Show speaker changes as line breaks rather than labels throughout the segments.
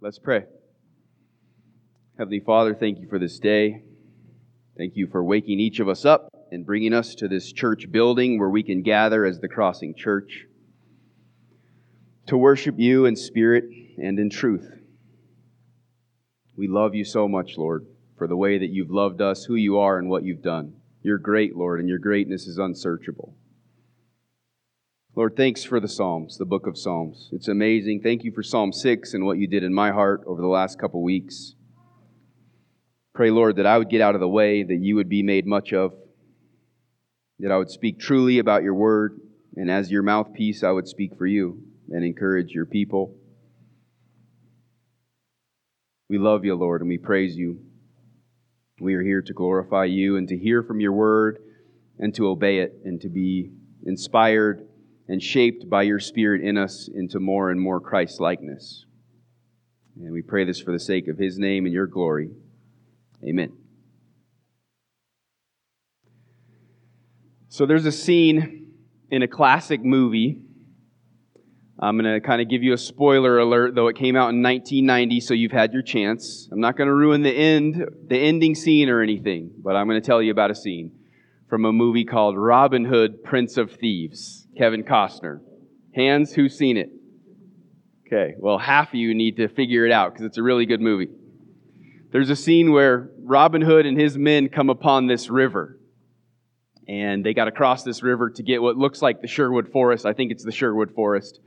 Let's pray. Heavenly Father, thank you for this day. Thank you for waking each of us up and bringing us to this church building where we can gather as the Crossing Church to worship you in spirit and in truth. We love you so much, Lord, for the way that you've loved us, who you are, and what you've done. You're great, Lord, and your greatness is unsearchable. Lord, thanks for the Psalms, the book of Psalms. It's amazing. Thank you for Psalm 6 and what you did in my heart over the last couple weeks. Pray, Lord, that I would get out of the way, that you would be made much of, that I would speak truly about your word, and as your mouthpiece, I would speak for you and encourage your people. We love you, Lord, and we praise you. We are here to glorify you and to hear from your word and to obey it and to be inspired and shaped by your Spirit in us into more and more Christ likeness. And we pray this for the sake of his name and your glory. Amen. So there's a scene in a classic movie. I'm going to kind of give you a spoiler alert, though it came out in 1990, so you've had your chance. I'm not going to ruin the end, the ending scene or anything, but I'm going to tell you about a scene from a movie called Robin Hood, Prince of Thieves. Kevin Costner. Hands, who's seen it? Okay, well, half of you need to figure it out because it's a really good movie. There's a scene where Robin Hood and his men come upon this river. And they got to cross this river to get what looks like the Sherwood Forest. I think it's the Sherwood Forest.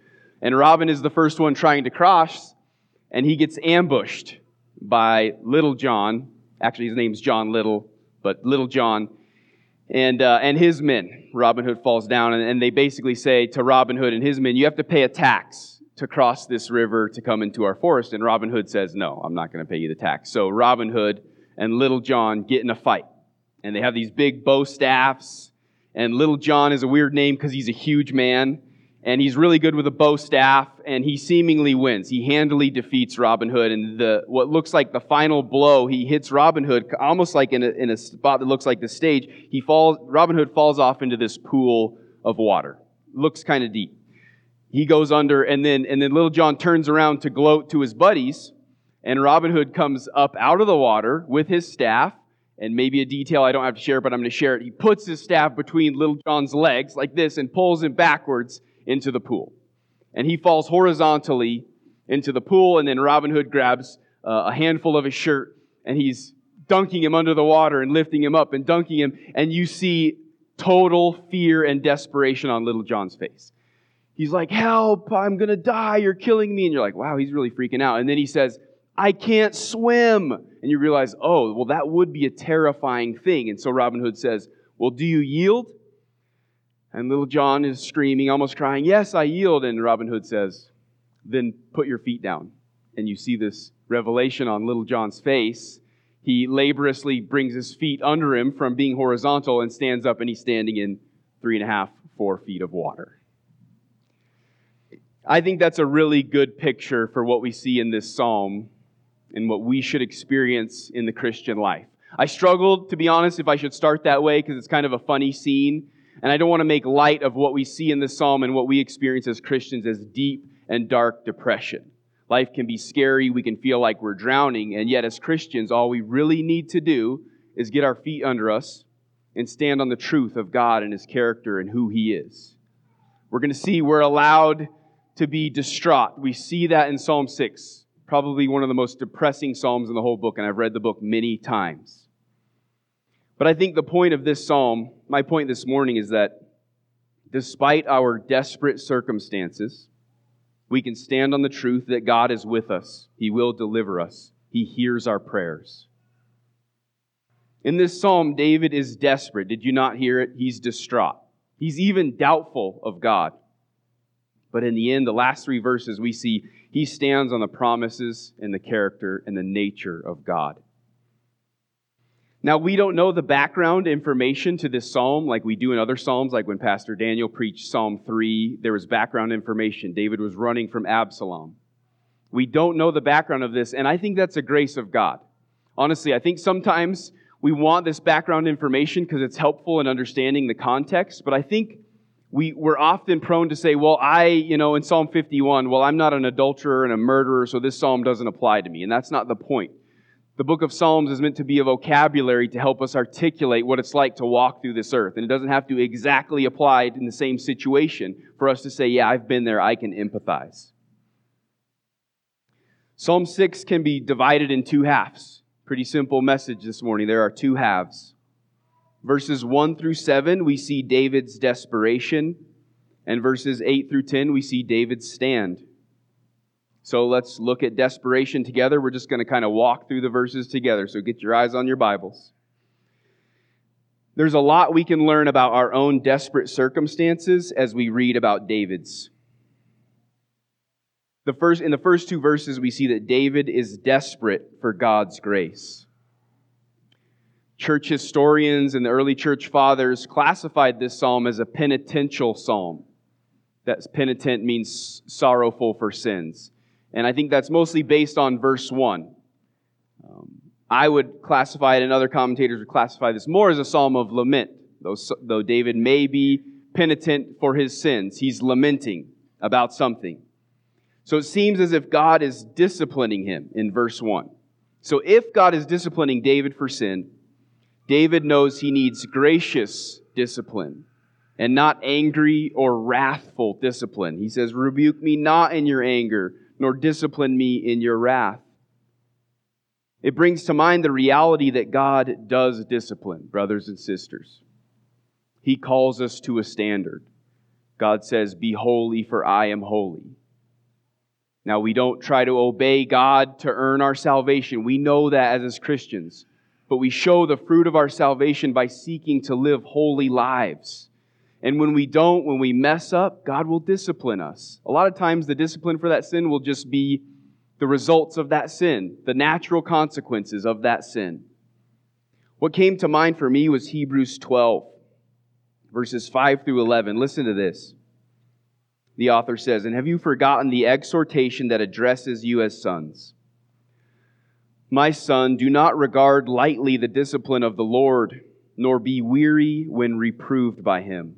And Robin is the first one trying to cross, and he gets ambushed by Little John. Actually, his name's John Little, but Little John and, uh, and his men. Robin Hood falls down, and, and they basically say to Robin Hood and his men, You have to pay a tax to cross this river to come into our forest. And Robin Hood says, No, I'm not going to pay you the tax. So Robin Hood and Little John get in a fight. And they have these big bow staffs. And Little John is a weird name because he's a huge man and he's really good with a bow staff, and he seemingly wins. He handily defeats Robin Hood, and the what looks like the final blow, he hits Robin Hood almost like in a, in a spot that looks like the stage. He falls, Robin Hood falls off into this pool of water. Looks kind of deep. He goes under, and then and then Little John turns around to gloat to his buddies, and Robin Hood comes up out of the water with his staff. And maybe a detail I don't have to share, but I'm going to share it. He puts his staff between Little John's legs like this and pulls him backwards into the pool. And he falls horizontally into the pool, and then Robin Hood grabs uh, a handful of his shirt and he's dunking him under the water and lifting him up and dunking him, and you see total fear and desperation on Little John's face. He's like, Help, I'm gonna die, you're killing me. And you're like, Wow, he's really freaking out. And then he says, I can't swim. And you realize, Oh, well, that would be a terrifying thing. And so Robin Hood says, Well, do you yield? And little John is screaming, almost crying, Yes, I yield. And Robin Hood says, Then put your feet down. And you see this revelation on little John's face. He laboriously brings his feet under him from being horizontal and stands up, and he's standing in three and a half, four feet of water. I think that's a really good picture for what we see in this psalm and what we should experience in the Christian life. I struggled, to be honest, if I should start that way because it's kind of a funny scene. And I don't want to make light of what we see in this psalm and what we experience as Christians as deep and dark depression. Life can be scary. We can feel like we're drowning. And yet, as Christians, all we really need to do is get our feet under us and stand on the truth of God and His character and who He is. We're going to see we're allowed to be distraught. We see that in Psalm 6, probably one of the most depressing Psalms in the whole book, and I've read the book many times. But I think the point of this psalm, my point this morning, is that despite our desperate circumstances, we can stand on the truth that God is with us. He will deliver us. He hears our prayers. In this psalm, David is desperate. Did you not hear it? He's distraught. He's even doubtful of God. But in the end, the last three verses, we see he stands on the promises and the character and the nature of God. Now, we don't know the background information to this psalm like we do in other psalms, like when Pastor Daniel preached Psalm 3, there was background information. David was running from Absalom. We don't know the background of this, and I think that's a grace of God. Honestly, I think sometimes we want this background information because it's helpful in understanding the context, but I think we, we're often prone to say, well, I, you know, in Psalm 51, well, I'm not an adulterer and a murderer, so this psalm doesn't apply to me. And that's not the point. The book of Psalms is meant to be a vocabulary to help us articulate what it's like to walk through this earth. And it doesn't have to exactly apply in the same situation for us to say, yeah, I've been there, I can empathize. Psalm 6 can be divided in two halves. Pretty simple message this morning. There are two halves. Verses 1 through 7, we see David's desperation. And verses 8 through 10, we see David's stand. So let's look at desperation together. We're just going to kind of walk through the verses together. So get your eyes on your Bibles. There's a lot we can learn about our own desperate circumstances as we read about David's. The first, in the first two verses, we see that David is desperate for God's grace church historians and the early church fathers classified this psalm as a penitential psalm. That's penitent means sorrowful for sins. And I think that's mostly based on verse 1. Um, I would classify it, and other commentators would classify this more as a psalm of lament. Though, though David may be penitent for his sins, he's lamenting about something. So it seems as if God is disciplining him in verse 1. So if God is disciplining David for sin, David knows he needs gracious discipline and not angry or wrathful discipline. He says, Rebuke me not in your anger, nor discipline me in your wrath. It brings to mind the reality that God does discipline, brothers and sisters. He calls us to a standard. God says, Be holy, for I am holy. Now, we don't try to obey God to earn our salvation. We know that as Christians but we show the fruit of our salvation by seeking to live holy lives. And when we don't, when we mess up, God will discipline us. A lot of times, the discipline for that sin will just be the results of that sin, the natural consequences of that sin. What came to mind for me was Hebrews 12, verses 5 through 11. Listen to this. The author says, And have you forgotten the exhortation that addresses you as sons? My son, do not regard lightly the discipline of the Lord, nor be weary when reproved by him.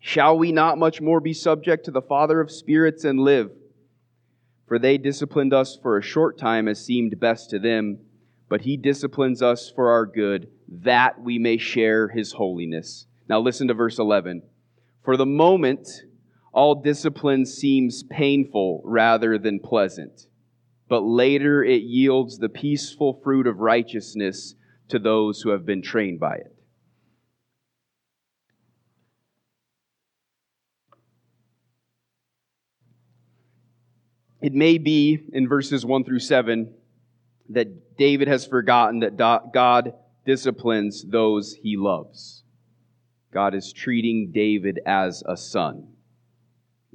Shall we not much more be subject to the Father of spirits and live? For they disciplined us for a short time as seemed best to them, but he disciplines us for our good, that we may share his holiness. Now listen to verse 11. For the moment, all discipline seems painful rather than pleasant, but later it yields the peaceful fruit of righteousness to those who have been trained by it. It may be in verses 1 through 7 that David has forgotten that God disciplines those he loves. God is treating David as a son.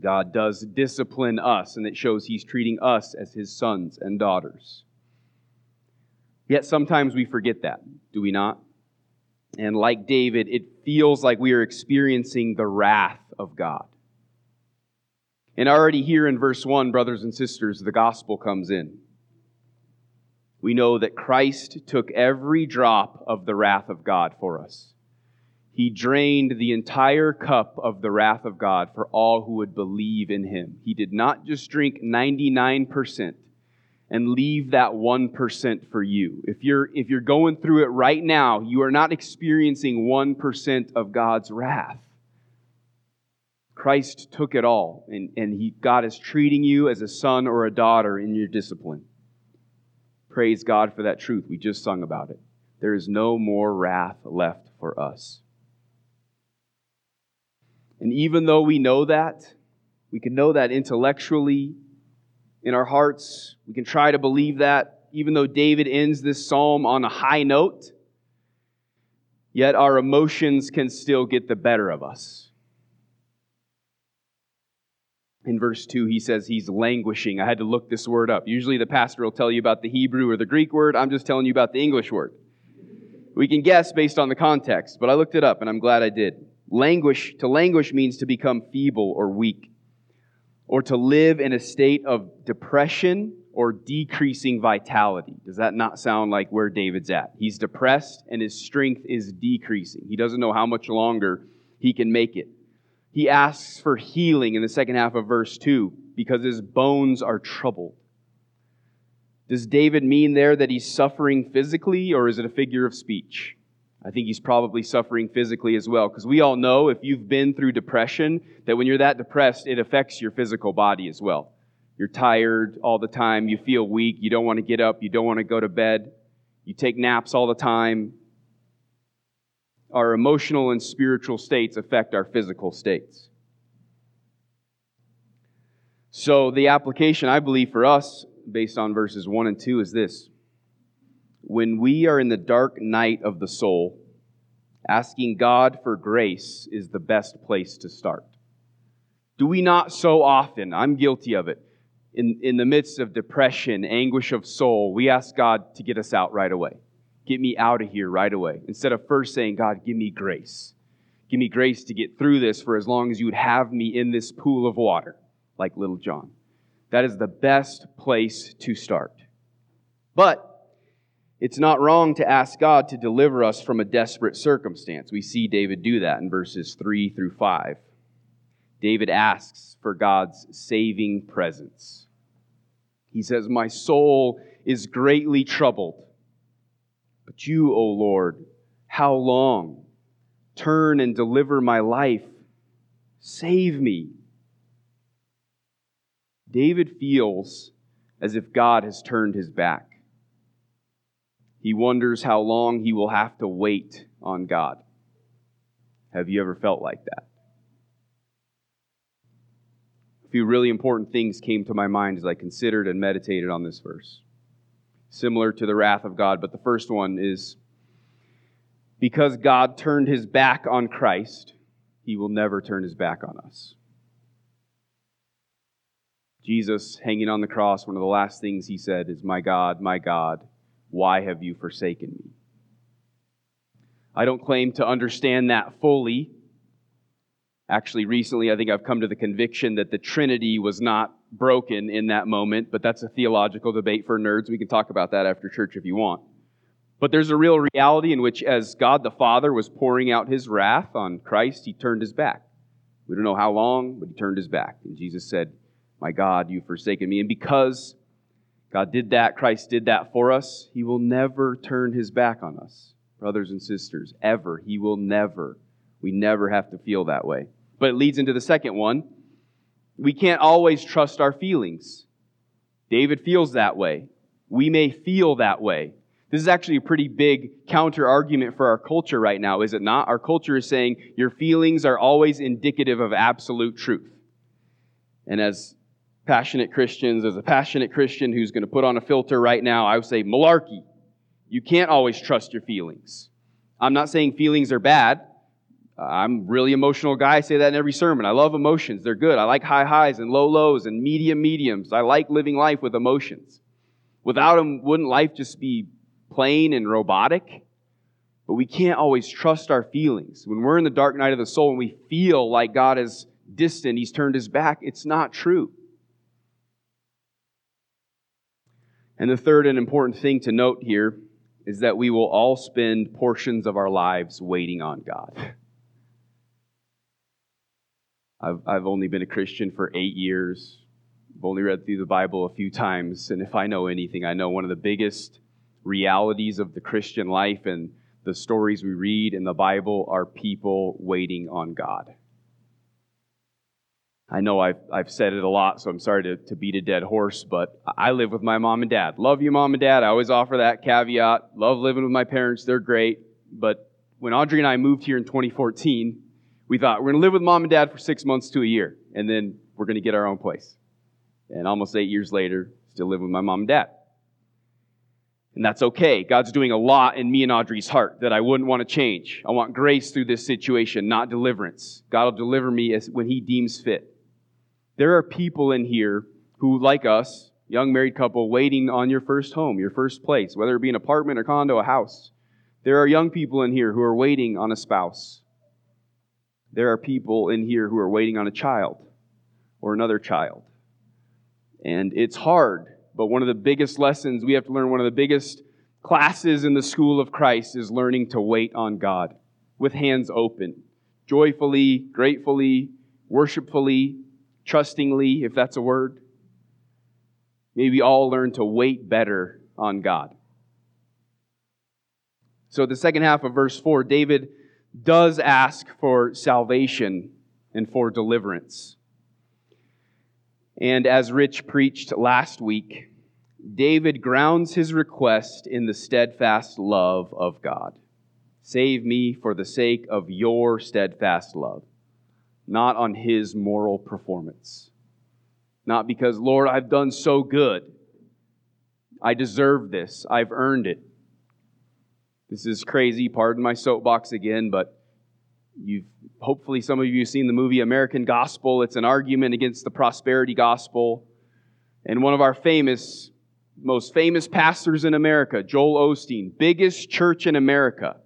God does discipline us, and it shows He's treating us as His sons and daughters. Yet sometimes we forget that, do we not? And like David, it feels like we are experiencing the wrath of God. And already here in verse 1, brothers and sisters, the gospel comes in. We know that Christ took every drop of the wrath of God for us. He drained the entire cup of the wrath of God for all who would believe in him. He did not just drink 99% and leave that 1% for you. If you're, if you're going through it right now, you are not experiencing 1% of God's wrath. Christ took it all, and, and he, God is treating you as a son or a daughter in your discipline. Praise God for that truth. We just sung about it. There is no more wrath left for us. And even though we know that, we can know that intellectually in our hearts, we can try to believe that, even though David ends this psalm on a high note, yet our emotions can still get the better of us. In verse 2, he says he's languishing. I had to look this word up. Usually the pastor will tell you about the Hebrew or the Greek word. I'm just telling you about the English word. We can guess based on the context, but I looked it up and I'm glad I did. Languish, to languish means to become feeble or weak, or to live in a state of depression or decreasing vitality. Does that not sound like where David's at? He's depressed and his strength is decreasing. He doesn't know how much longer he can make it. He asks for healing in the second half of verse 2 because his bones are troubled. Does David mean there that he's suffering physically or is it a figure of speech? I think he's probably suffering physically as well because we all know if you've been through depression that when you're that depressed, it affects your physical body as well. You're tired all the time, you feel weak, you don't want to get up, you don't want to go to bed, you take naps all the time, our emotional and spiritual states affect our physical states. So, the application, I believe, for us, based on verses 1 and 2, is this When we are in the dark night of the soul, asking God for grace is the best place to start. Do we not so often, I'm guilty of it, in, in the midst of depression, anguish of soul, we ask God to get us out right away? Get me out of here right away. Instead of first saying, God, give me grace. Give me grace to get through this for as long as you would have me in this pool of water, like little John. That is the best place to start. But it's not wrong to ask God to deliver us from a desperate circumstance. We see David do that in verses 3 through 5. David asks for God's saving presence. He says, My soul is greatly troubled. But you, O Lord, how long? Turn and deliver my life. Save me. David feels as if God has turned his back. He wonders how long he will have to wait on God. Have you ever felt like that? A few really important things came to my mind as I considered and meditated on this verse similar to the wrath of God. But the first one is because God turned his back on Christ, he will never turn his back on us. Jesus hanging on the cross, one of the last things he said is, My God, my God, why have you forsaken me? I don't claim to understand that fully. Actually, recently, I think I've come to the conviction that the Trinity was not broken in that moment, but that's a theological debate for nerds. We can talk about that after church if you want. But there's a real reality in which, as God the Father was pouring out his wrath on Christ, he turned his back. We don't know how long, but he turned his back. And Jesus said, My God, you've forsaken me. And because God did that, Christ did that for us, he will never turn his back on us, brothers and sisters, ever. He will never. We never have to feel that way. But it leads into the second one. We can't always trust our feelings. David feels that way. We may feel that way. This is actually a pretty big counter argument for our culture right now, is it not? Our culture is saying your feelings are always indicative of absolute truth. And as passionate Christians, as a passionate Christian who's going to put on a filter right now, I would say malarkey. You can't always trust your feelings. I'm not saying feelings are bad. I'm really emotional guy. I say that in every sermon. I love emotions. They're good. I like high highs and low lows and medium mediums. I like living life with emotions. Without them, wouldn't life just be plain and robotic? But we can't always trust our feelings. When we're in the dark night of the soul and we feel like God is distant, He's turned His back, it's not true. And the third and important thing to note here is that we will all spend portions of our lives waiting on God. I've, I've only been a Christian for eight years. I've only read through the Bible a few times. And if I know anything, I know one of the biggest realities of the Christian life and the stories we read in the Bible are people waiting on God. I know I've, I've said it a lot, so I'm sorry to, to beat a dead horse, but I live with my mom and dad. Love you, mom and dad. I always offer that caveat. Love living with my parents. They're great. But when Audrey and I moved here in 2014, we thought we're going to live with mom and dad for six months to a year, and then we're going to get our own place. And almost eight years later, still live with my mom and dad. And that's okay. God's doing a lot in me and Audrey's heart that I wouldn't want to change. I want grace through this situation, not deliverance. God will deliver me as, when He deems fit. There are people in here who, like us, young married couple, waiting on your first home, your first place, whether it be an apartment, a condo, a house. There are young people in here who are waiting on a spouse. There are people in here who are waiting on a child or another child. And it's hard, but one of the biggest lessons we have to learn, one of the biggest classes in the school of Christ is learning to wait on God with hands open, joyfully, gratefully, worshipfully, trustingly, if that's a word. Maybe all learn to wait better on God. So, the second half of verse 4, David does ask for salvation and for deliverance. And as Rich preached last week, David grounds his request in the steadfast love of God. Save me for the sake of your steadfast love, not on his moral performance. Not because, Lord, I've done so good. I deserve this. I've earned it. This is crazy. Pardon my soapbox again, but you've hopefully some of you have seen the movie American Gospel. It's an argument against the prosperity gospel. And one of our famous, most famous pastors in America, Joel Osteen, biggest church in America,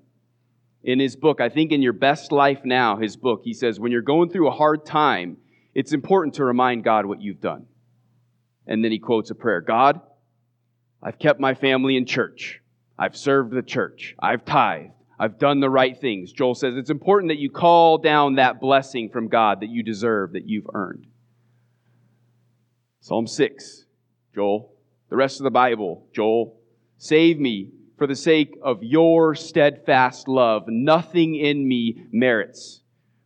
in his book, I think in Your Best Life Now, his book, he says, when you're going through a hard time, it's important to remind God what you've done. And then he quotes a prayer God, I've kept my family in church. I've served the church. I've tithed. I've done the right things. Joel says it's important that you call down that blessing from God that you deserve, that you've earned. Psalm 6, Joel. The rest of the Bible, Joel. Save me for the sake of your steadfast love. Nothing in me merits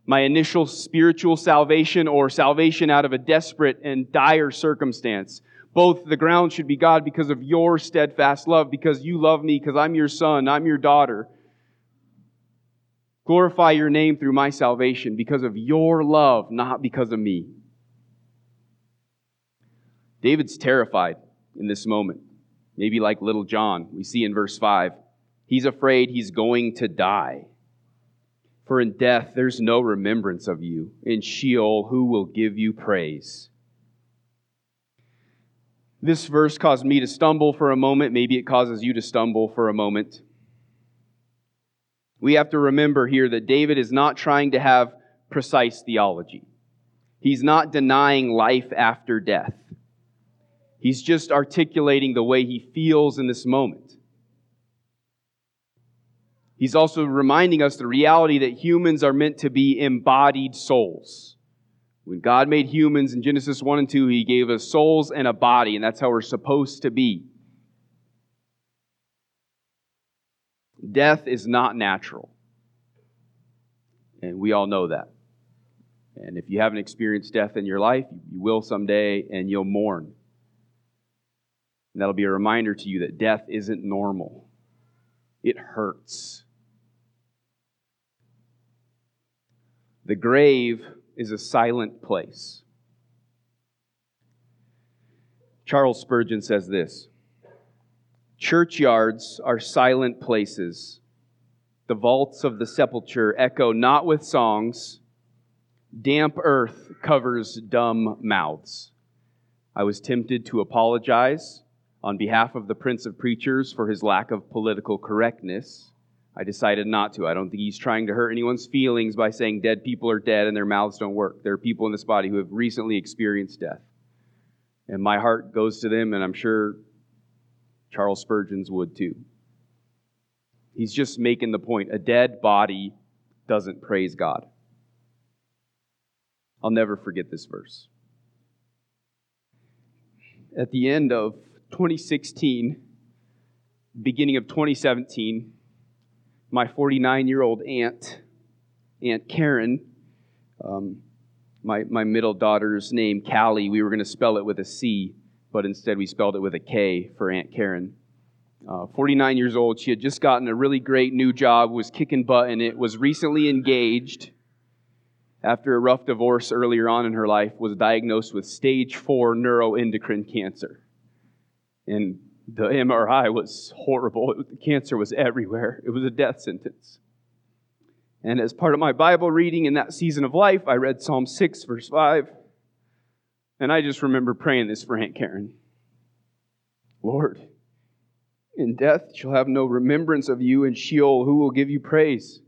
my initial spiritual salvation or salvation out of a desperate and dire circumstance. Both the ground should be God because of your steadfast love, because you love me, because I'm your son, I'm your daughter. Glorify your name through my salvation because of your love, not because of me. David's terrified in this moment, maybe like little John, we see in verse 5. He's afraid he's going to die. For in death there's no remembrance of you. In Sheol, who will give you praise? This verse caused me to stumble for a moment. Maybe it causes you to stumble for a moment. We have to remember here that David is not trying to have precise theology. He's not denying life after death. He's just articulating the way he feels in this moment. He's also reminding us the reality that humans are meant to be embodied souls. When God made humans in Genesis 1 and 2, He gave us souls and a body, and that's how we're supposed to be. Death is not natural. And we all know that. And if you haven't experienced death in your life, you will someday, and you'll mourn. And that'll be a reminder to you that death isn't normal, it hurts. The grave is a silent place. Charles Spurgeon says this Churchyards are silent places. The vaults of the sepulchre echo not with songs. Damp earth covers dumb mouths. I was tempted to apologize on behalf of the Prince of Preachers for his lack of political correctness. I decided not to. I don't think he's trying to hurt anyone's feelings by saying dead people are dead and their mouths don't work. There are people in this body who have recently experienced death. And my heart goes to them, and I'm sure Charles Spurgeon's would too. He's just making the point a dead body doesn't praise God. I'll never forget this verse. At the end of 2016, beginning of 2017, my 49 year old aunt, Aunt Karen, um, my, my middle daughter's name, Callie, we were going to spell it with a C, but instead we spelled it with a K for Aunt Karen. Uh, 49 years old, she had just gotten a really great new job, was kicking butt in it, was recently engaged after a rough divorce earlier on in her life, was diagnosed with stage four neuroendocrine cancer. And the MRI was horrible. the cancer was everywhere. It was a death sentence. And as part of my Bible reading in that season of life, I read Psalm 6, verse 5. And I just remember praying this for Aunt Karen Lord, in death she'll have no remembrance of you, and Sheol, who will give you praise?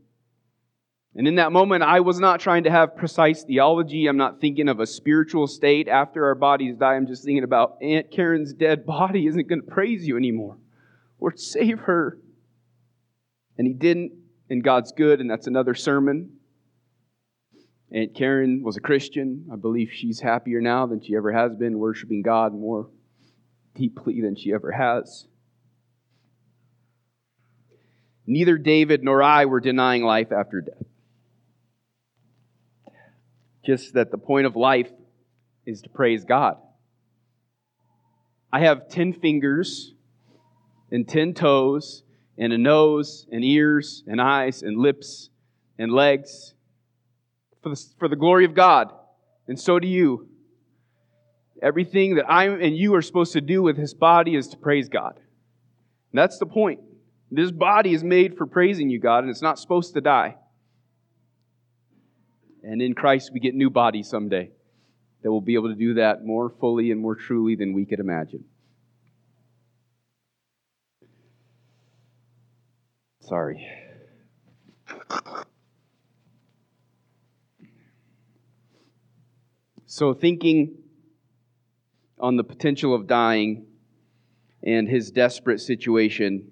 And in that moment, I was not trying to have precise theology. I'm not thinking of a spiritual state after our bodies die. I'm just thinking about Aunt Karen's dead body isn't going to praise you anymore. Lord, save her. And he didn't, and God's good, and that's another sermon. Aunt Karen was a Christian. I believe she's happier now than she ever has been, worshiping God more deeply than she ever has. Neither David nor I were denying life after death. Just that the point of life is to praise God. I have 10 fingers and 10 toes and a nose and ears and eyes and lips and legs for the, for the glory of God. And so do you. Everything that I and you are supposed to do with His body is to praise God. And that's the point. This body is made for praising you, God, and it's not supposed to die. And in Christ, we get new bodies someday that will be able to do that more fully and more truly than we could imagine. Sorry. So, thinking on the potential of dying and his desperate situation,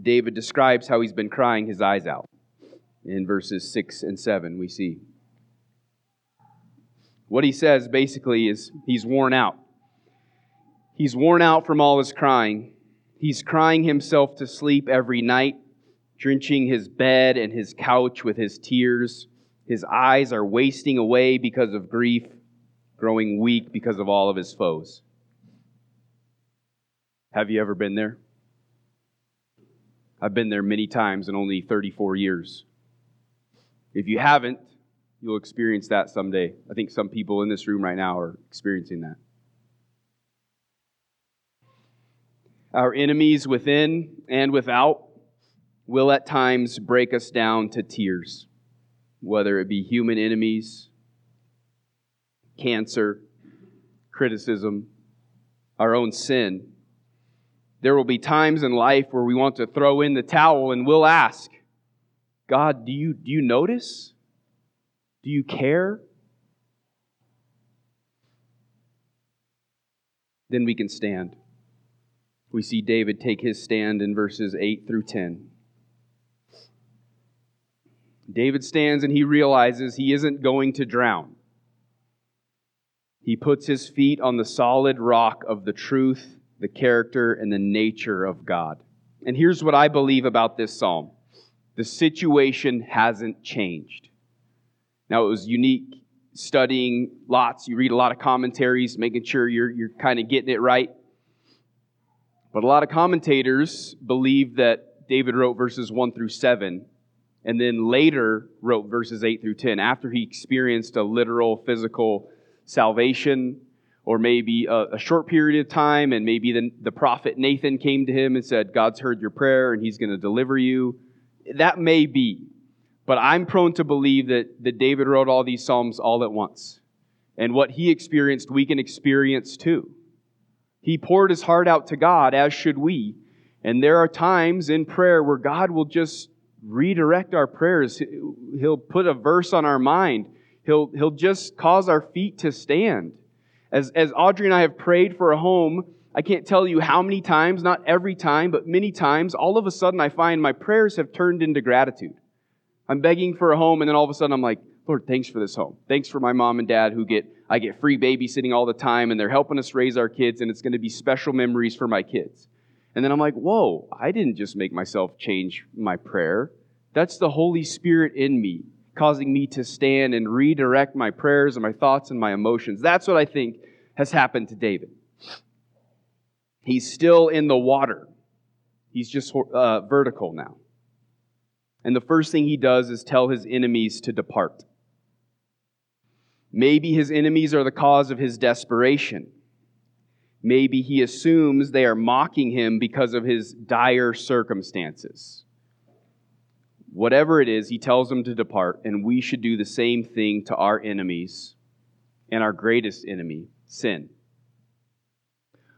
David describes how he's been crying his eyes out. In verses 6 and 7, we see. What he says basically is he's worn out. He's worn out from all his crying. He's crying himself to sleep every night, drenching his bed and his couch with his tears. His eyes are wasting away because of grief growing weak because of all of his foes. Have you ever been there? I've been there many times in only 34 years. If you haven't, you'll experience that someday. I think some people in this room right now are experiencing that. Our enemies within and without will at times break us down to tears, whether it be human enemies, cancer, criticism, our own sin. There will be times in life where we want to throw in the towel and we'll ask, God, do you, do you notice? Do you care? Then we can stand. We see David take his stand in verses 8 through 10. David stands and he realizes he isn't going to drown. He puts his feet on the solid rock of the truth, the character, and the nature of God. And here's what I believe about this psalm the situation hasn't changed. Now, it was unique studying lots. You read a lot of commentaries, making sure you're, you're kind of getting it right. But a lot of commentators believe that David wrote verses 1 through 7 and then later wrote verses 8 through 10 after he experienced a literal physical salvation, or maybe a, a, short period of time, and maybe the, the prophet Nathan came to him and said, God's heard your prayer and he's going to deliver you. That may be. But I'm prone to believe that, that David wrote all these Psalms all at once. And what he experienced, we can experience too. He poured his heart out to God, as should we. And there are times in prayer where God will just redirect our prayers. He'll put a verse on our mind He'll, he'll just cause our feet to stand. As, as Audrey and I have prayed for a home, I can't tell you how many times, not every time, but many times, all of a sudden I find my prayers have turned into gratitude. I'm begging for a home, and then all of a sudden I'm like, Lord, thanks for this home. Thanks for my mom and dad who get, I get free babysitting all the time, and they're helping us raise our kids, and it's going to be special memories for my kids. And then I'm like, whoa, I didn't just make myself change my prayer. That's the Holy Spirit in me causing me to stand and redirect my prayers and my thoughts and my emotions. That's what I think has happened to David. He's still in the water, he's just uh, vertical now. And the first thing he does is tell his enemies to depart. Maybe his enemies are the cause of his desperation. Maybe he assumes they are mocking him because of his dire circumstances. Whatever it is, he tells them to depart, and we should do the same thing to our enemies and our greatest enemy, sin.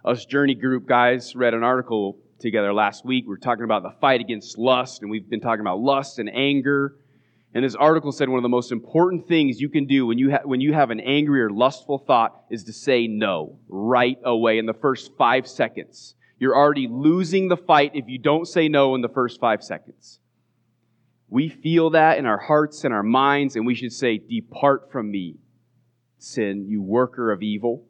Us Journey Group guys read an article together last week. We were talking about the fight against lust, and we've been talking about lust and anger. And this article said one of the most important things you can do when you, ha- when you have an angry or lustful thought is to say no right away in the first five seconds. You're already losing the fight if you don't say no in the first five seconds. We feel that in our hearts and our minds, and we should say, Depart from me, sin, you worker of evil.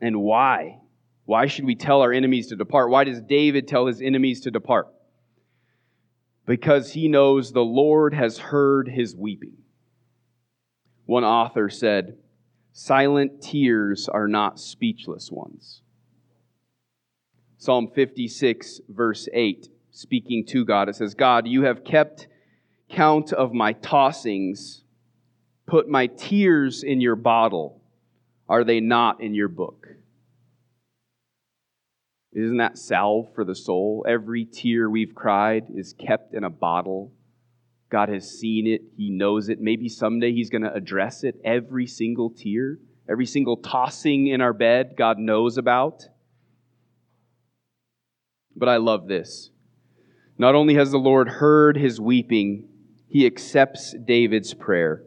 And why? Why should we tell our enemies to depart? Why does David tell his enemies to depart? Because he knows the Lord has heard his weeping. One author said, Silent tears are not speechless ones. Psalm 56, verse 8, speaking to God, it says, God, you have kept count of my tossings, put my tears in your bottle. Are they not in your book? Isn't that salve for the soul? Every tear we've cried is kept in a bottle. God has seen it, He knows it. Maybe someday He's going to address it. Every single tear, every single tossing in our bed, God knows about. But I love this. Not only has the Lord heard his weeping, he accepts David's prayer.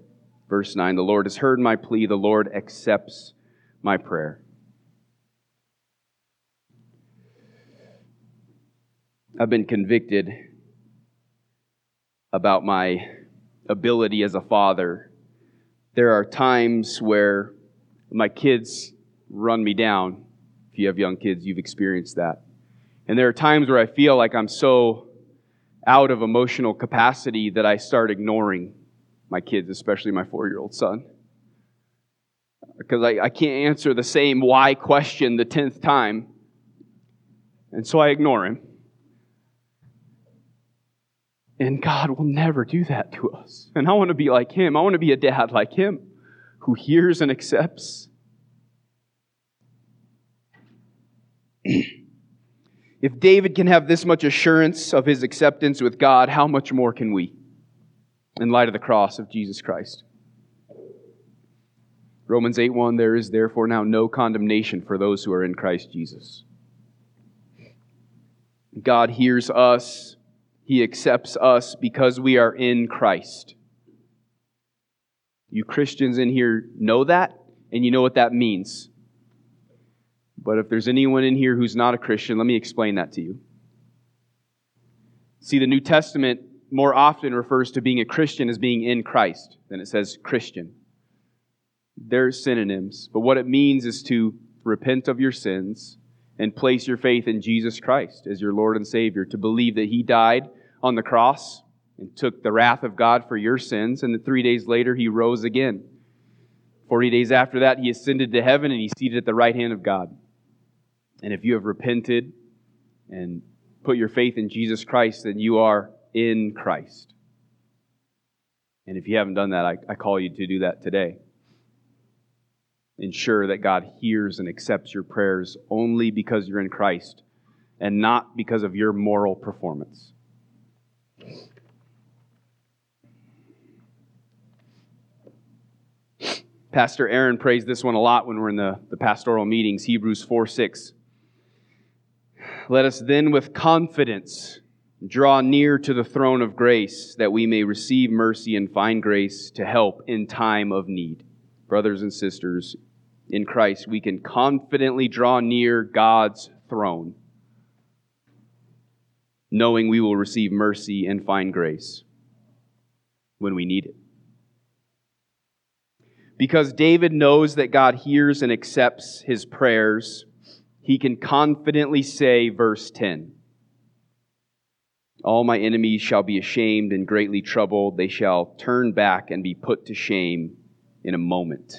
Verse 9 The Lord has heard my plea, the Lord accepts my prayer. I've been convicted about my ability as a father. There are times where my kids run me down. If you have young kids, you've experienced that. And there are times where I feel like I'm so out of emotional capacity that I start ignoring my kids, especially my four year old son. Because I, I can't answer the same why question the tenth time. And so I ignore him. And God will never do that to us. And I want to be like Him. I want to be a dad like Him who hears and accepts. if David can have this much assurance of his acceptance with God, how much more can we in light of the cross of Jesus Christ? Romans 8 1 There is therefore now no condemnation for those who are in Christ Jesus. God hears us he accepts us because we are in Christ. You Christians in here know that, and you know what that means. But if there's anyone in here who's not a Christian, let me explain that to you. See, the New Testament more often refers to being a Christian as being in Christ than it says Christian. They're synonyms, but what it means is to repent of your sins and place your faith in Jesus Christ as your Lord and Savior, to believe that He died on the cross and took the wrath of God for your sins, and then three days later he rose again. Forty days after that, he ascended to heaven and he's seated at the right hand of God. And if you have repented and put your faith in Jesus Christ, then you are in Christ. And if you haven't done that, I, I call you to do that today. Ensure that God hears and accepts your prayers only because you're in Christ and not because of your moral performance. Pastor Aaron prays this one a lot when we're in the, the pastoral meetings, Hebrews 4 6. Let us then with confidence draw near to the throne of grace that we may receive mercy and find grace to help in time of need. Brothers and sisters, in Christ, we can confidently draw near God's throne knowing we will receive mercy and find grace when we need it. Because David knows that God hears and accepts his prayers, he can confidently say, verse 10 All my enemies shall be ashamed and greatly troubled. They shall turn back and be put to shame in a moment.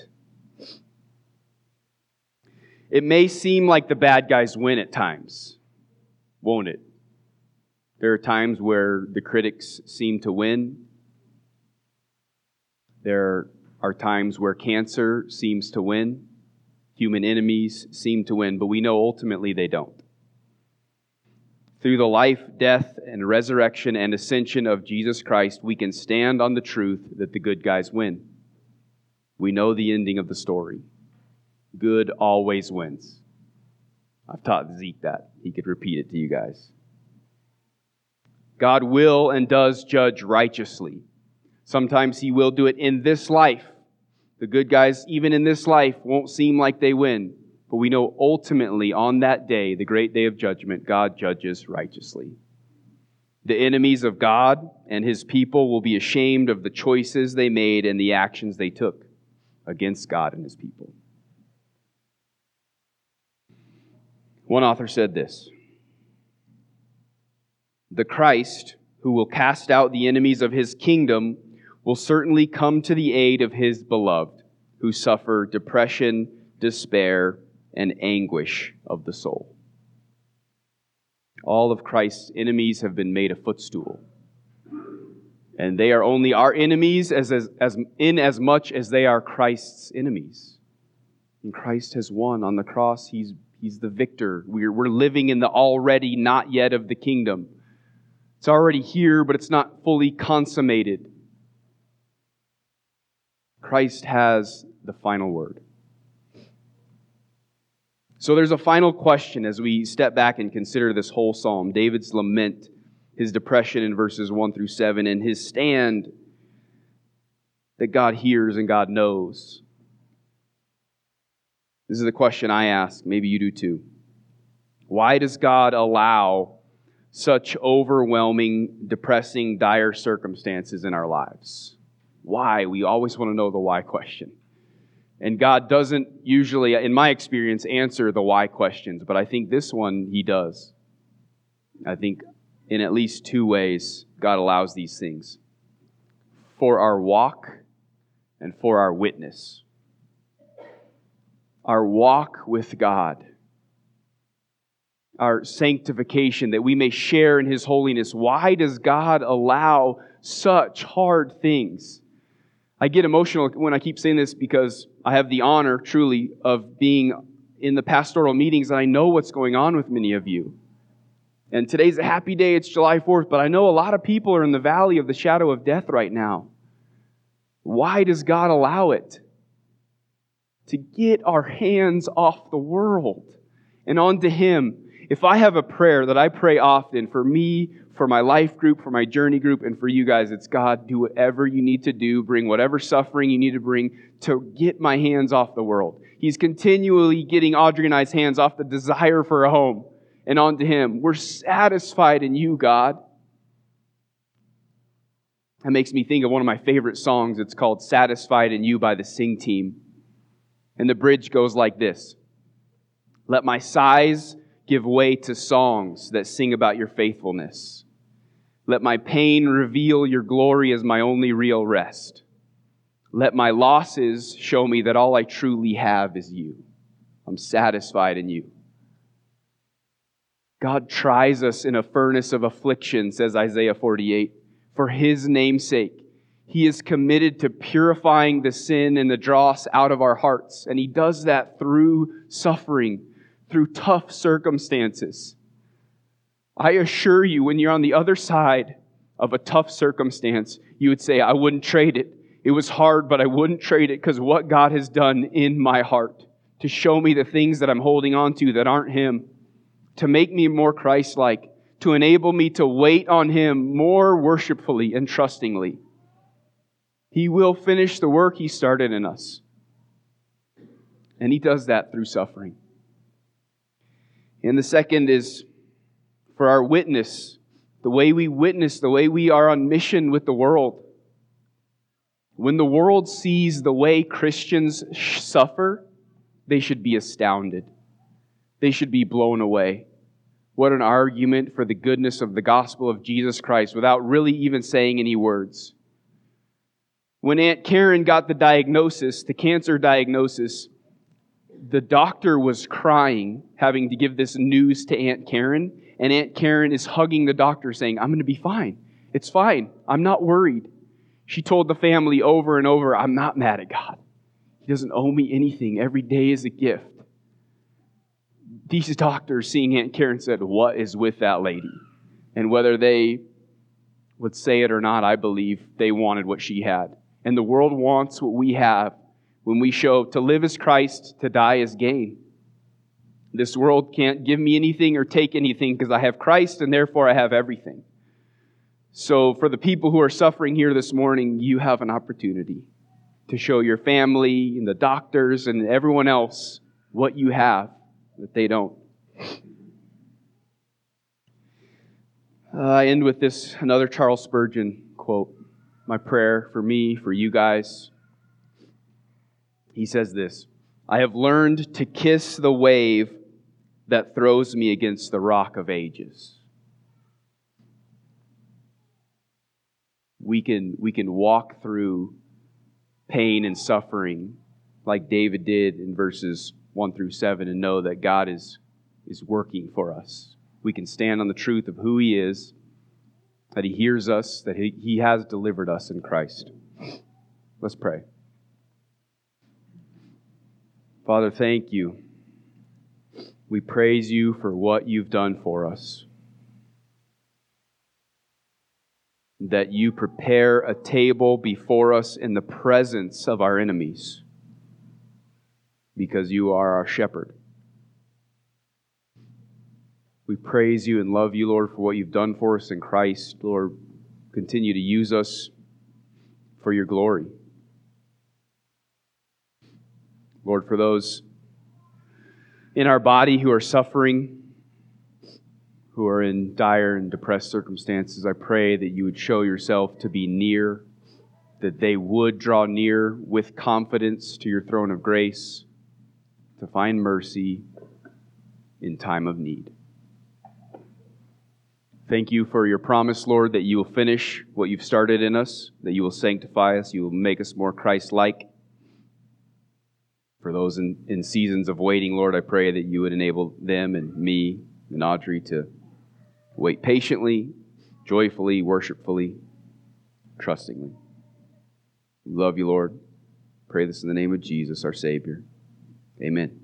It may seem like the bad guys win at times, won't it? There are times where the critics seem to win. There are times where cancer seems to win. Human enemies seem to win, but we know ultimately they don't. Through the life, death, and resurrection and ascension of Jesus Christ, we can stand on the truth that the good guys win. We know the ending of the story. Good always wins. I've taught Zeke that. He could repeat it to you guys. God will and does judge righteously. Sometimes He will do it in this life. The good guys, even in this life, won't seem like they win. But we know ultimately on that day, the great day of judgment, God judges righteously. The enemies of God and His people will be ashamed of the choices they made and the actions they took against God and His people. One author said this The Christ, who will cast out the enemies of his kingdom, will certainly come to the aid of his beloved, who suffer depression, despair, and anguish of the soul. All of Christ's enemies have been made a footstool. And they are only our enemies as, as, as, in as much as they are Christ's enemies. And Christ has won on the cross. He's He's the victor. We're, we're living in the already not yet of the kingdom. It's already here, but it's not fully consummated. Christ has the final word. So there's a final question as we step back and consider this whole psalm David's lament, his depression in verses 1 through 7, and his stand that God hears and God knows. This is the question I ask. Maybe you do too. Why does God allow such overwhelming, depressing, dire circumstances in our lives? Why? We always want to know the why question. And God doesn't usually, in my experience, answer the why questions, but I think this one He does. I think in at least two ways God allows these things for our walk and for our witness our walk with God, our sanctification, that we may share in His holiness. Why does God allow such hard things? I get emotional when I keep saying this because I have the honor, truly, of being in the pastoral meetings and I know what's going on with many of you. And today's a happy day, it's July 4th, but I know a lot of people are in the valley of the shadow of death right now. Why does God allow it? to get our hands off the world and onto Him. If I have a prayer that I pray often for me, for my life group, for my journey group, and for you guys, it's God, do whatever you need to do, bring whatever suffering you need to bring to get my hands off the world. He's continually getting Audrey and I's hands off the desire for a home and onto Him. We're satisfied in you, God. That makes me think of one of my favorite songs. It's called Satisfied in You by the Sing Team. And the bridge goes like this Let my sighs give way to songs that sing about your faithfulness. Let my pain reveal your glory as my only real rest. Let my losses show me that all I truly have is you. I'm satisfied in you. God tries us in a furnace of affliction, says Isaiah 48, for his name's sake. He is committed to purifying the sin and the dross out of our hearts. And He does that through suffering, through tough circumstances. I assure you, when you're on the other side of a tough circumstance, you would say, I wouldn't trade it. It was hard, but I wouldn't trade it because what God has done in my heart to show me the things that I'm holding on to that aren't Him, to make me more Christ like, to enable me to wait on Him more worshipfully and trustingly. He will finish the work He started in us. And He does that through suffering. And the second is for our witness, the way we witness, the way we are on mission with the world. When the world sees the way Christians suffer, they should be astounded. They should be blown away. What an argument for the goodness of the gospel of Jesus Christ without really even saying any words. When Aunt Karen got the diagnosis, the cancer diagnosis, the doctor was crying, having to give this news to Aunt Karen. And Aunt Karen is hugging the doctor, saying, I'm going to be fine. It's fine. I'm not worried. She told the family over and over, I'm not mad at God. He doesn't owe me anything. Every day is a gift. These doctors, seeing Aunt Karen, said, What is with that lady? And whether they would say it or not, I believe they wanted what she had and the world wants what we have, when we show to live as Christ, to die as gain. This world can't give me anything or take anything because I have Christ and therefore I have everything. So, for the people who are suffering here this morning, you have an opportunity to show your family and the doctors and everyone else what you have that they don't. Uh, I end with this another Charles Spurgeon quote. My prayer for me, for you guys. He says this I have learned to kiss the wave that throws me against the rock of ages. We can, we can walk through pain and suffering like David did in verses 1 through 7 and know that God is, is working for us. We can stand on the truth of who He is, that He hears us, that He, he has delivered us in Christ. Let's pray. Father, thank you. We praise you for what you've done for us. That you prepare a table before us in the presence of our enemies because you are our shepherd. We praise you and love you, Lord, for what you've done for us in Christ. Lord, continue to use us for your glory. Lord, for those in our body who are suffering, who are in dire and depressed circumstances, I pray that you would show yourself to be near, that they would draw near with confidence to your throne of grace to find mercy in time of need. Thank you for your promise, Lord, that you will finish what you've started in us, that you will sanctify us, you will make us more Christ like. For those in, in seasons of waiting, Lord, I pray that you would enable them and me and Audrey to wait patiently, joyfully, worshipfully, trustingly. Love you, Lord. Pray this in the name of Jesus, our Savior. Amen.